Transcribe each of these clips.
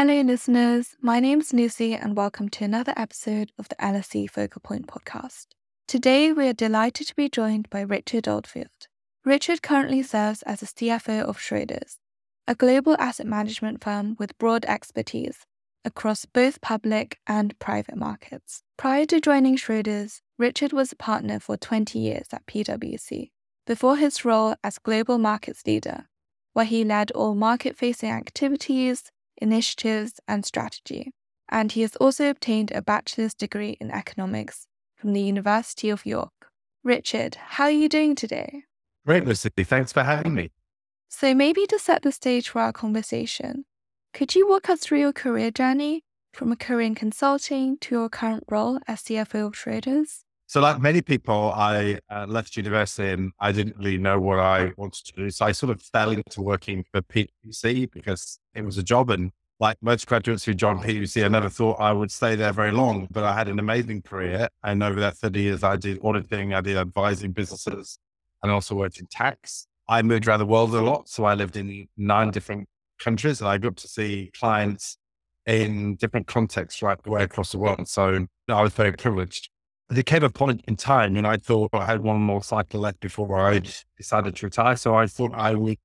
Hello, listeners. My name's Lucy, and welcome to another episode of the LSE Focal Point podcast. Today, we are delighted to be joined by Richard Oldfield. Richard currently serves as the CFO of Schroders, a global asset management firm with broad expertise across both public and private markets. Prior to joining Schroders, Richard was a partner for 20 years at PwC, before his role as global markets leader, where he led all market facing activities, initiatives, and strategy. And he has also obtained a bachelor's degree in economics from the University of York. Richard, how are you doing today? Great, Lucy. Thanks for having me. So, maybe to set the stage for our conversation, could you walk us through your career journey from a career in consulting to your current role as CFO of Schroders? So, like many people, I uh, left university and I didn't really know what I wanted to do. So, I sort of fell into working for PwC because it was a job. And like most graduates who joined PwC, I never thought I would stay there very long, but I had an amazing career. And over that 30 years, I did auditing, I did advising businesses, and also worked in tax. I moved around the world a lot. So, I lived in nine different countries and I got to see clients in different contexts right the way across the world. So, I was very privileged there came a point in time when I thought I had one more cycle left before I decided to retire. So I thought I would,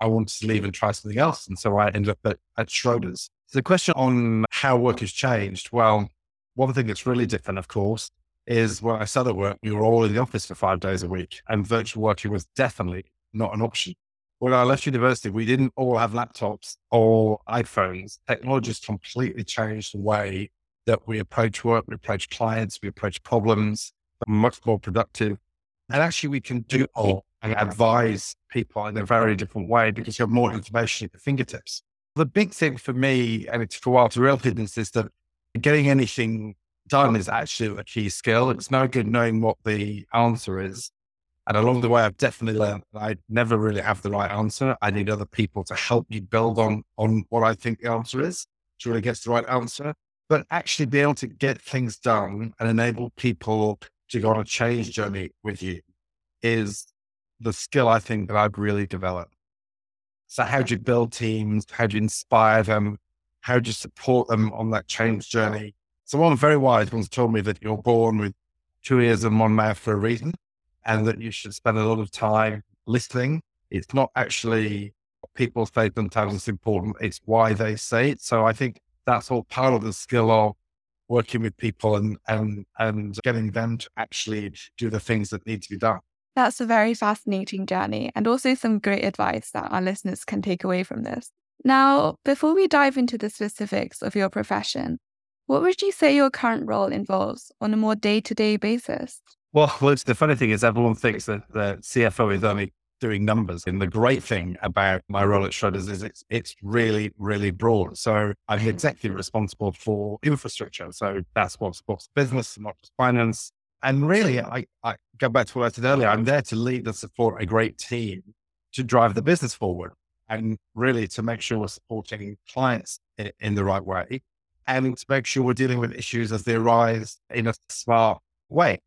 I wanted to leave and try something else. And so I ended up at, at Schroders. So the question on how work has changed. Well, one thing that's really different, of course, is when I started work, we were all in the office for five days a week and virtual working was definitely not an option. When I left university, we didn't all have laptops or iPhones. Technology has completely changed the way that we approach work, we approach clients, we approach problems, much more productive. And actually, we can do all and advise people in a very different way because you have more information at your fingertips. The big thing for me, and it took a while to realize is that getting anything done is actually a key skill. It's no good knowing what the answer is. And along the way, I've definitely learned that I never really have the right answer. I need other people to help me build on, on what I think the answer is to really get the right answer but actually be able to get things done and enable people to go on a change journey with you is the skill I think that I've really developed. So how do you build teams? How do you inspire them? How do you support them on that change journey? Someone very wise once told me that you're born with two ears and one mouth for a reason, and that you should spend a lot of time listening. It's not actually what people say sometimes it's important, it's why they say it. So I think that's all part of the skill of working with people and and and getting them to actually do the things that need to be done. That's a very fascinating journey and also some great advice that our listeners can take away from this. Now, before we dive into the specifics of your profession, what would you say your current role involves on a more day to day basis? Well, the funny thing is, everyone thinks that the CFO is only doing numbers. And the great thing about my role at Schroders is it's, it's really, really broad. So I'm mm. executive responsible for infrastructure. So that's what supports business, not just finance. And really, I, I go back to what I said earlier. I'm there to lead and support a great team to drive the business forward and really to make sure we're supporting clients in, in the right way and to make sure we're dealing with issues as they arise in a smart way.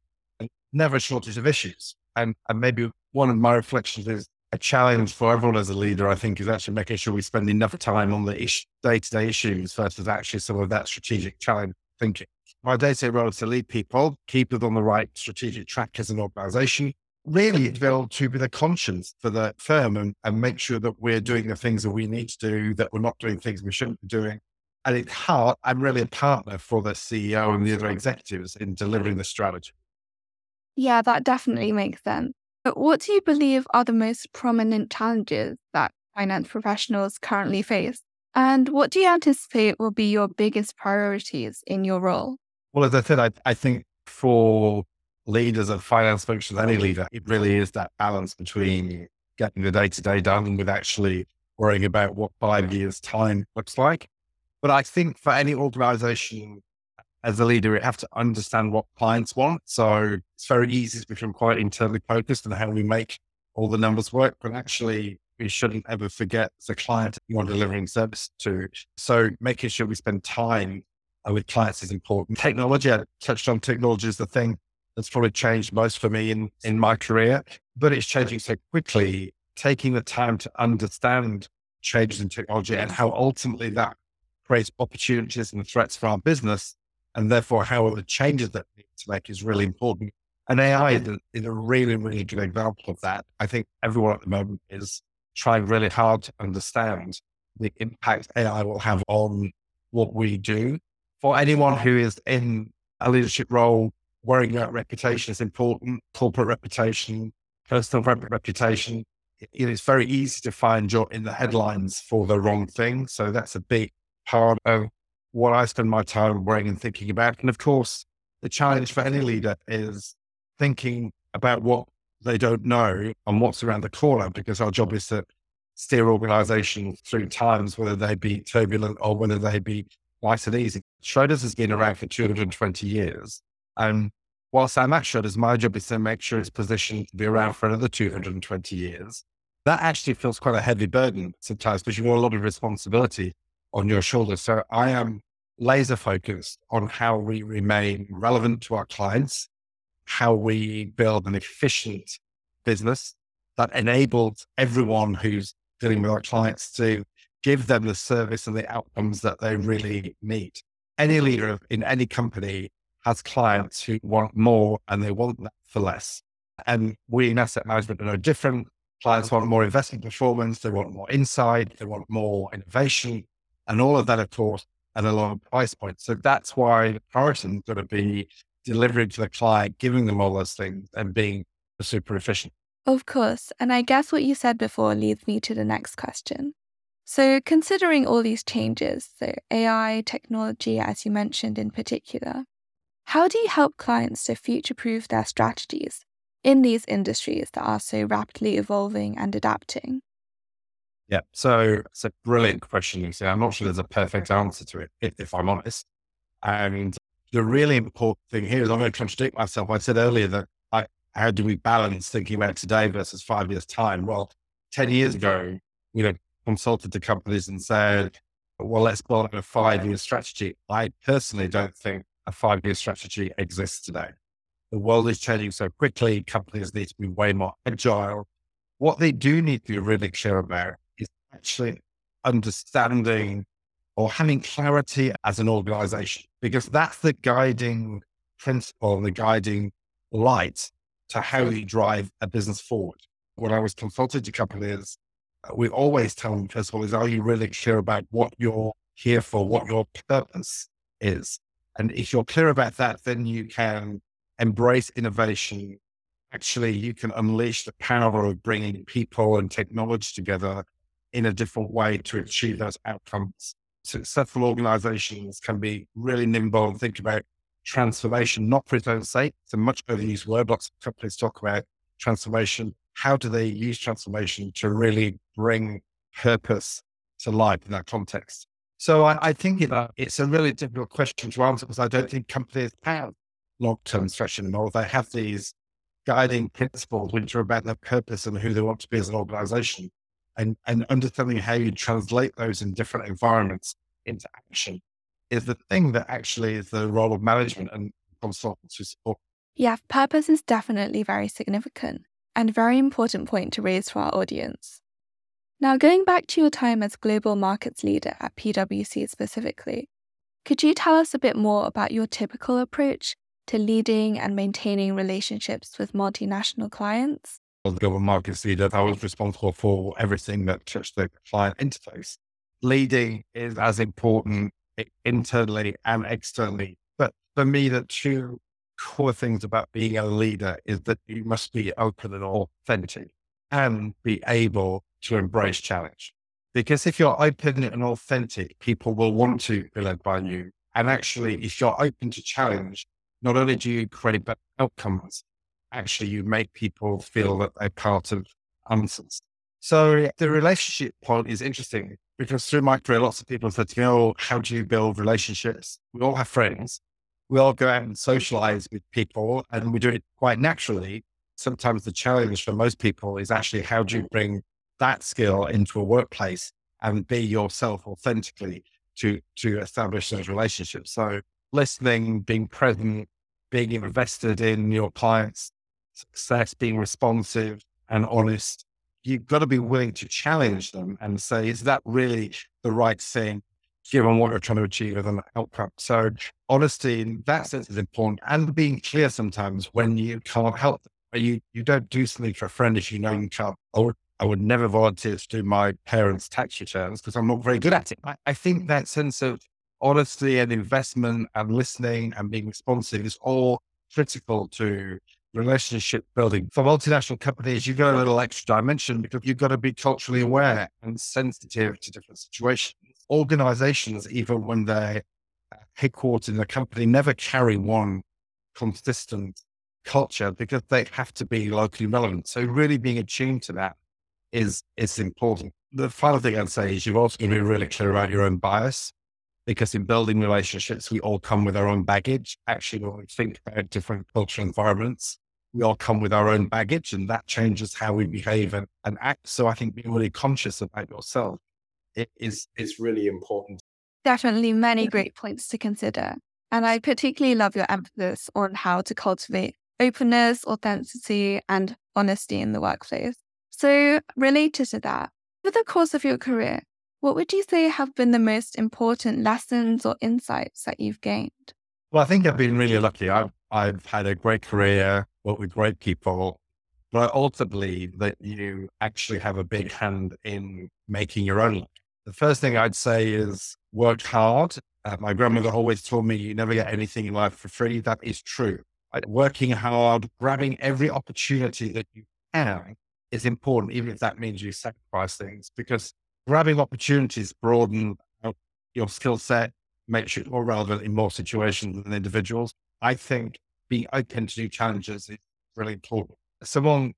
Never a shortage of issues. And, and maybe one of my reflections is a challenge for everyone as a leader, I think, is actually making sure we spend enough time on the day to day issues versus actually some of that strategic challenge thinking. My day to day role is to lead people, keep them on the right strategic track as an organization, really mm-hmm. to be to be the conscience for the firm and, and make sure that we're doing the things that we need to do, that we're not doing things we shouldn't be doing. And at heart, I'm really a partner for the CEO and the other executives in delivering the strategy. Yeah, that definitely makes sense. But what do you believe are the most prominent challenges that finance professionals currently face? And what do you anticipate will be your biggest priorities in your role? Well, as I said, I, I think for leaders of finance functions, any leader, it really is that balance between getting the day to day done with actually worrying about what five years' time looks like. But I think for any organization as a leader, you have to understand what clients want. So it's very easy to become quite internally focused on how we make all the numbers work, but actually we shouldn't ever forget the client you're delivering service to. So making sure we spend time with clients is important. Technology, I touched on technology is the thing that's probably changed most for me in, in my career, but it's changing so quickly. Taking the time to understand changes in technology and how ultimately that creates opportunities and threats for our business. And therefore, how the changes that need to make is really important. And AI is a, really, really good example of that. I think everyone at the moment is trying really hard to understand the impact AI will have on what we do. For anyone who is in a leadership role, worrying about reputation is important, corporate reputation, personal reputation. It is very easy to find you in the headlines for the wrong thing. So that's a big part of what I spend my time worrying and thinking about. And of course, the challenge for any leader is thinking about what they don't know and what's around the corner, because our job is to steer organizations through times, whether they be turbulent or whether they be nice and easy. Schroders has been around for 220 years. And whilst I'm at Schroders, my job is to make sure it's positioned to be around for another 220 years. That actually feels quite a heavy burden sometimes because you want a lot of responsibility on your shoulders. So I am laser focused on how we remain relevant to our clients, how we build an efficient business that enables everyone who's dealing with our clients to give them the service and the outcomes that they really need. Any leader in any company has clients who want more and they want that for less. And we in asset management are no different. Clients want more investment performance, they want more insight, they want more innovation, and all of that, of course, at a lower price point. So that's why is going to be delivering to the client, giving them all those things and being super efficient. Of course. And I guess what you said before leads me to the next question. So, considering all these changes, so AI, technology, as you mentioned in particular, how do you help clients to future proof their strategies in these industries that are so rapidly evolving and adapting? Yeah, so it's a brilliant question, Lucy. I'm not sure there's a perfect answer to it, if, if I'm honest. And the really important thing here is I'm going to contradict myself. I said earlier that I, how do we balance thinking about today versus five years' time? Well, 10 years ago, you know, consulted to companies and said, well, let's build a five year strategy. I personally don't think a five year strategy exists today. The world is changing so quickly. Companies need to be way more agile. What they do need to be really clear about actually understanding or having clarity as an organization, because that's the guiding principle, the guiding light to how you drive a business forward. When I was consulted consulting to companies, uh, we always tell them, first of all, is are you really clear about what you're here for, what your purpose is? And if you're clear about that, then you can embrace innovation. Actually, you can unleash the power of bringing people and technology together in a different way to achieve those outcomes. Successful organizations can be really nimble and think about transformation, not for its own sake. It's a much overused word. Lots of companies talk about transformation. How do they use transformation to really bring purpose to life in that context? So I, I think it, it's a really difficult question to answer because I don't think companies have long-term strategy anymore. They have these guiding principles which are about their purpose and who they want to be as an organization and, and understanding how you translate those in different environments into action is the thing that actually is the role of management and consultants who support. Yeah, purpose is definitely very significant and very important point to raise for our audience. Now, going back to your time as global markets leader at PwC specifically, could you tell us a bit more about your typical approach to leading and maintaining relationships with multinational clients? As global markets leader, I was responsible for everything that touched the client interface. Leading is as important internally and externally. But for me, the two core things about being a leader is that you must be open and authentic and be able to embrace challenge. Because if you're open and authentic, people will want to be led by you. And actually, if you're open to challenge, not only do you create better outcomes, actually you make people feel that they're part of answers. So the relationship point is interesting because through my career, lots of people said to me, Oh, how do you build relationships? We all have friends. We all go out and socialize with people and we do it quite naturally. Sometimes the challenge for most people is actually how do you bring that skill into a workplace and be yourself authentically to to establish those relationships. So listening, being present, being invested in your clients' success, being responsive and honest. You've got to be willing to challenge them and say, is that really the right thing? given what you're trying to achieve as an outcome. So honesty in that sense is important and being clear sometimes when you can't help. You you don't do something for a friend if you know you can't. I would, I would never volunteer to do my parents' tax returns because I'm not very good at it. I, I think that sense of honesty and investment and listening and being responsive is all critical to relationship building. For multinational companies, you've got a little extra dimension because you've got to be culturally aware and sensitive to different situations organizations, even when they're headquartered in a company, never carry one consistent culture because they have to be locally relevant. So really being attuned to that is is important. The final thing I'd say is you've also got to be really clear about your own bias because in building relationships, we all come with our own baggage. Actually, when we think about different cultural environments, we all come with our own baggage and that changes how we behave and, and act. So I think being really conscious about yourself it is is really important. Definitely many great points to consider. And I particularly love your emphasis on how to cultivate openness, authenticity, and honesty in the workplace. So, related to that, over the course of your career, what would you say have been the most important lessons or insights that you've gained? Well, I think I've been really lucky. I've, I've had a great career, worked with great people, but I also believe that you actually have a big hand in making your own luck. The first thing I'd say is work hard. Uh, my grandmother always told me you never get anything in life for free. That is true. Working hard, grabbing every opportunity that you can is important, even if that means you sacrifice things, because grabbing opportunities broaden your skill set, makes you more relevant in more situations than individuals. I think being open to new challenges is really important. Someone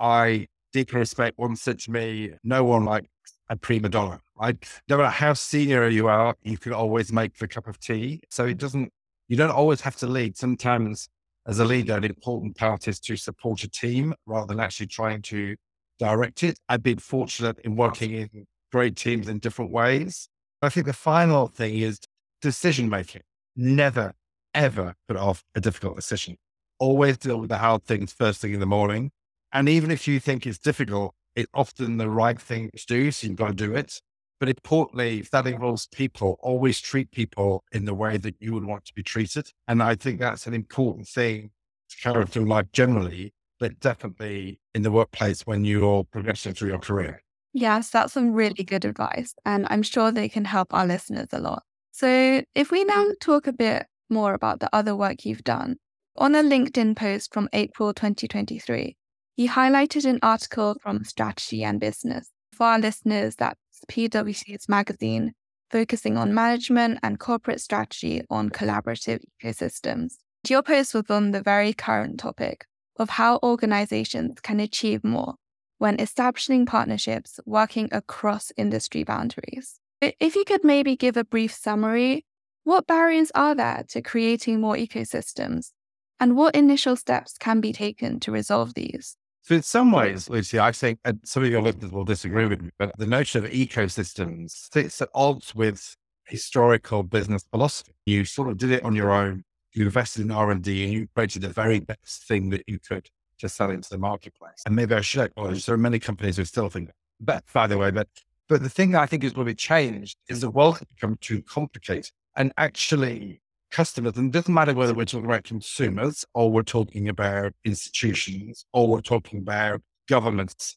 I deeply respect once said to me, no one likes a prima donna. Right? No matter how senior you are, you can always make the cup of tea. So it doesn't, you don't always have to lead. Sometimes as a leader, an important part is to support a team rather than actually trying to direct it. I've been fortunate in working in great teams in different ways. I think the final thing is decision making. Never, ever put off a difficult decision. Always deal with the hard things first thing in the morning. And even if you think it's difficult, it's often the right thing to do. So you've got to do it. But importantly, if that involves people, always treat people in the way that you would want to be treated. And I think that's an important thing to carry through life generally, but definitely in the workplace when you're progressing through your career. Yes, that's some really good advice. And I'm sure they can help our listeners a lot. So if we now mm-hmm. talk a bit more about the other work you've done, on a LinkedIn post from April 2023, he highlighted an article from Strategy and Business. For our listeners, that's PwC's magazine focusing on management and corporate strategy on collaborative ecosystems. Your post was on the very current topic of how organizations can achieve more when establishing partnerships working across industry boundaries. If you could maybe give a brief summary, what barriers are there to creating more ecosystems? And what initial steps can be taken to resolve these? So in some ways, Lucy, I think and some of your listeners will disagree with me, but the notion of ecosystems sits at odds with historical business philosophy. You sort of did it on your own. You invested in R and D, and you created the very best thing that you could to sell into the marketplace. And maybe I should acknowledge there are many companies who still think that. But by the way, but but the thing that I think is will be changed is the world has become too complicated. And actually, customers, and it doesn't matter whether we're talking about consumers or we're talking about institutions or we're talking about governments,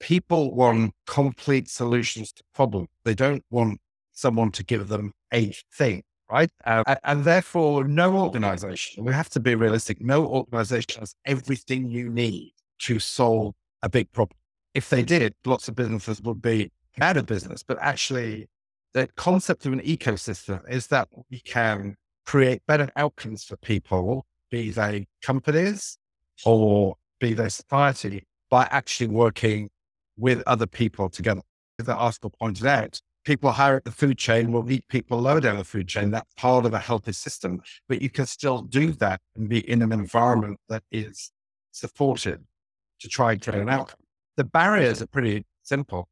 people want complete solutions to problems. They don't want someone to give them a thing, right? Uh, and therefore, no organization, we have to be realistic, no organization has everything you need to solve a big problem. If they did, lots of businesses would be out of business. But actually, the concept of an ecosystem is that we can create better outcomes for people, be they companies or be they society, by actually working with other people together. As the article pointed out, people higher up the food chain will eat people lower down the food chain. That's part of a healthy system. But you can still do that and be in an environment that is supported to try and get an outcome. The barriers are pretty simple.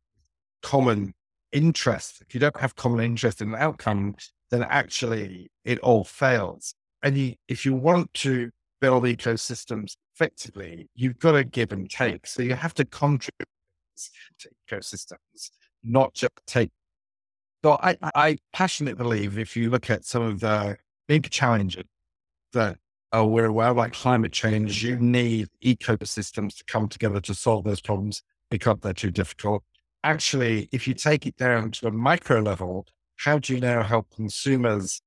Common interest. If you don't have common interest in the outcome, then actually it all fails. And you, if you want to build ecosystems effectively, you've got to give and take. So you have to contribute to ecosystems, not just take So I, I passionately believe if you look at some of the big challenges that uh, we're aware of, like climate change, you need ecosystems to come together to solve those problems because they're too difficult. Actually, if you take it down to a micro level, how do you now help consumers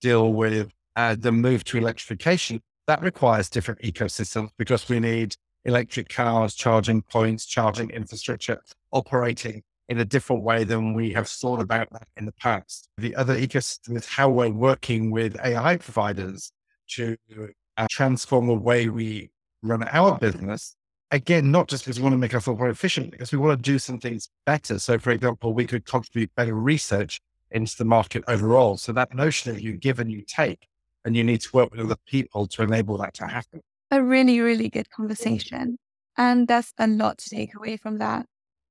deal with uh, the move to electrification? That requires different ecosystems because we need electric cars, charging points, charging infrastructure operating in a different way than we have thought about that in the past. The other ecosystem is how we're working with AI providers to uh, transform the way we run our business. Again, not just because we want to make ourselves more efficient, because we want to do some things better. So, for example, we could contribute better research into the market overall. So, that notion of you give and you take, and you need to work with other people to enable that to happen. A really, really good conversation. And there's a lot to take away from that.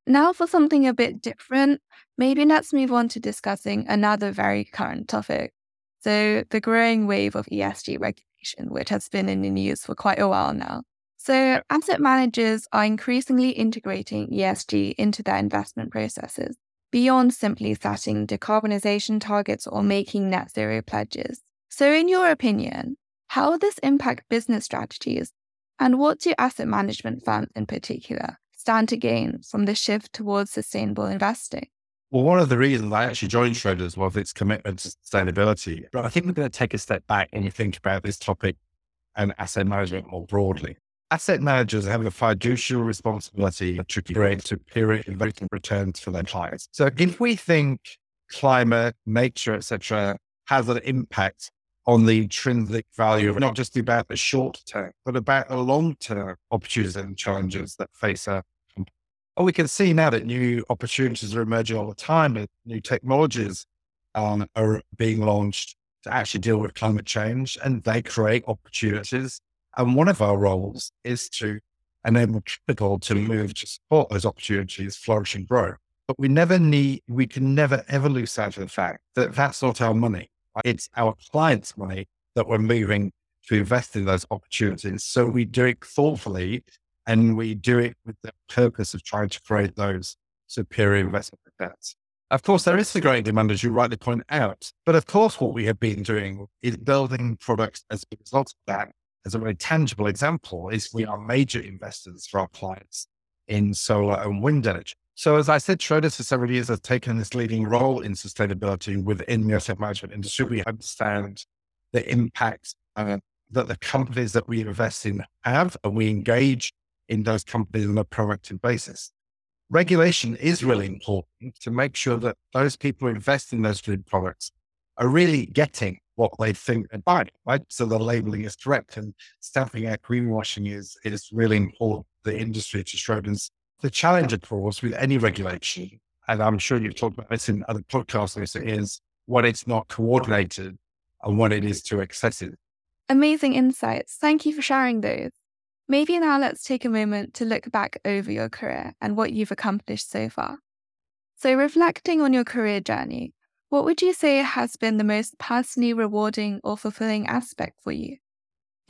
Now, for something a bit different, maybe let's move on to discussing another very current topic. So, the growing wave of ESG regulation, which has been in the news for quite a while now. So, asset managers are increasingly integrating ESG into their investment processes beyond simply setting decarbonization targets or making net zero pledges. So, in your opinion, how will this impact business strategies? And what do asset management firms in particular stand to gain from the shift towards sustainable investing? Well, one of the reasons I actually joined Schroders was its commitment to sustainability. But I think we're going to take a step back and think about this topic and asset management more broadly. Asset managers have a fiduciary responsibility to create superior investment returns for their clients. So if we think climate, nature, etc., has an impact on the intrinsic value of not just about the short term, but about the long term opportunities and challenges that face a Oh, we can see now that new opportunities are emerging all the time and new technologies um, are being launched to actually deal with climate change and they create opportunities. And one of our roles is to enable capital to move to support those opportunities, flourish and grow. But we never need, we can never ever lose sight of the fact that that's not our money. It's our clients' money that we're moving to invest in those opportunities. So we do it thoughtfully and we do it with the purpose of trying to create those superior investment returns. Of course, there is a growing demand, as you rightly point out. But of course, what we have been doing is building products as a result of that. As a very tangible example, is we are major investors for our clients in solar and wind energy. So, as I said, Schroders for several years has taken this leading role in sustainability within the asset management industry. We understand the impact uh, that the companies that we invest in have, and we engage in those companies on a proactive basis. Regulation is really important to make sure that those people who invest in those food products are really getting what they think they're buying, right? So the labeling is correct and stamping out greenwashing is, is really important the industry to Schroders the challenge, of course, with any regulation, and I'm sure you've talked about this in other podcasts, is when it's not coordinated and when it is too excessive. Amazing insights. Thank you for sharing those. Maybe now let's take a moment to look back over your career and what you've accomplished so far. So, reflecting on your career journey, what would you say has been the most personally rewarding or fulfilling aspect for you?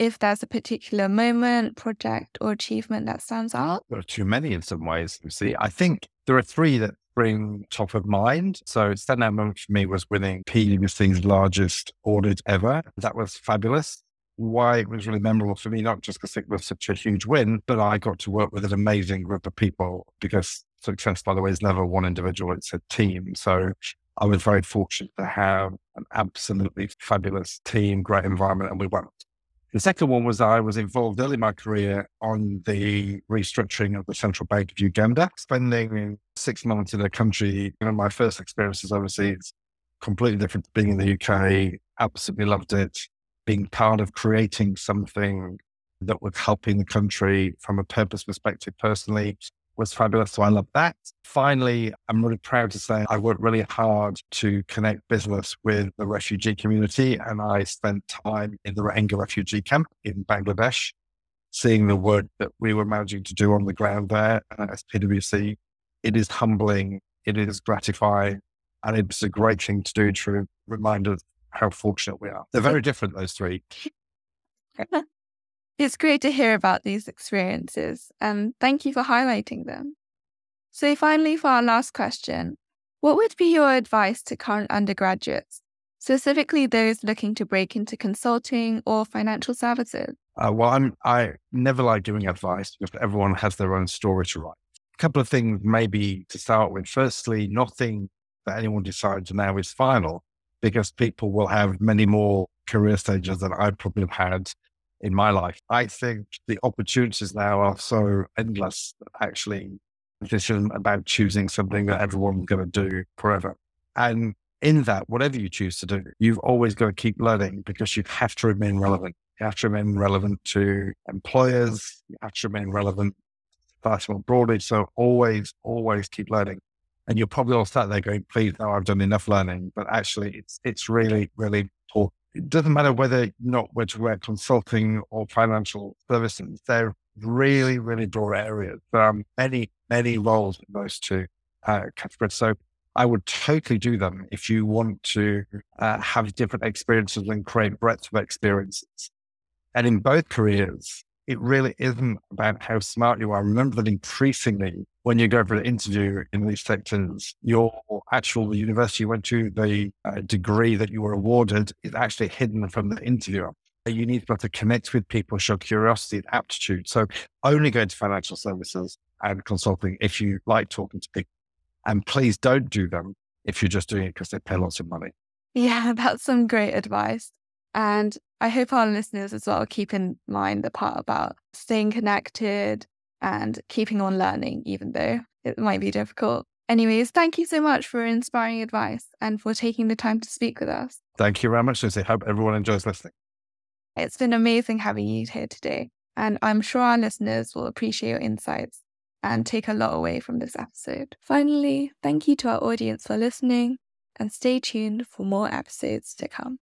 If there's a particular moment, project, or achievement that stands out? There are too many in some ways. See, I think there are three that bring top of mind. So standout moment for me was winning PwC's largest audit ever. That was fabulous. Why it was really memorable for me, not just because it was such a huge win, but I got to work with an amazing group of people because success, by the way, is never one individual, it's a team. So I was very fortunate to have an absolutely fabulous team, great environment, and we worked the second one was I was involved early in my career on the restructuring of the Central Bank of Uganda, spending six months in the country. My first experiences overseas, completely different to being in the UK. Absolutely loved it. Being part of creating something that was helping the country from a purpose perspective personally was fabulous. So I love that. Finally, I'm really proud to say I worked really hard to connect business with the refugee community. And I spent time in the Rohingya refugee camp in Bangladesh, seeing the work that we were managing to do on the ground there uh, as PwC. It is humbling, it is gratifying, and it's a great thing to do to remind us how fortunate we are. They're very different, those three. It's great to hear about these experiences and thank you for highlighting them. So, finally, for our last question, What would be your advice to current undergraduates, specifically those looking to break into consulting or financial services? Uh, well, I'm, I never like giving advice because everyone has their own story to write. A couple of things maybe to start with. Firstly, nothing that anyone decides now is final because people will have many more career stages than I probably have had in my life. I think the opportunities now are so endless actually this isn't about choosing something that everyone's going to do forever. And in that, whatever you choose to do, you've always got to keep learning because you have to remain relevant. You have to remain relevant to employers. You have to remain relevant far more broadly. So always, always keep learning. And you'll probably all start there going, please, no, I've done enough learning. But actually, it's it's really, really. It doesn't matter whether or not we're consulting or financial services. They're really, really broad areas. There are many, many roles in those two uh, categories. So I would totally do them if you want to uh, have different experiences and create breadth of experiences. And in both careers, it really isn't about how smart you are. Remember that increasingly, when you go for an interview in these sectors, your actual university you went to, the uh, degree that you were awarded is actually hidden from the interviewer. You need to be able to connect with people, show curiosity and aptitude. So only go into financial services and consulting if you like talking to people. And please don't do them if you're just doing it because they pay lots of money. Yeah, that's some great advice. And I hope our listeners as well keep in mind the part about staying connected and keeping on learning, even though it might be difficult. Anyways, thank you so much for inspiring advice and for taking the time to speak with us. Thank you very much, Lucy. Hope everyone enjoys listening. It's been amazing having you here today, and I'm sure our listeners will appreciate your insights and take a lot away from this episode. Finally, thank you to our audience for listening, and stay tuned for more episodes to come.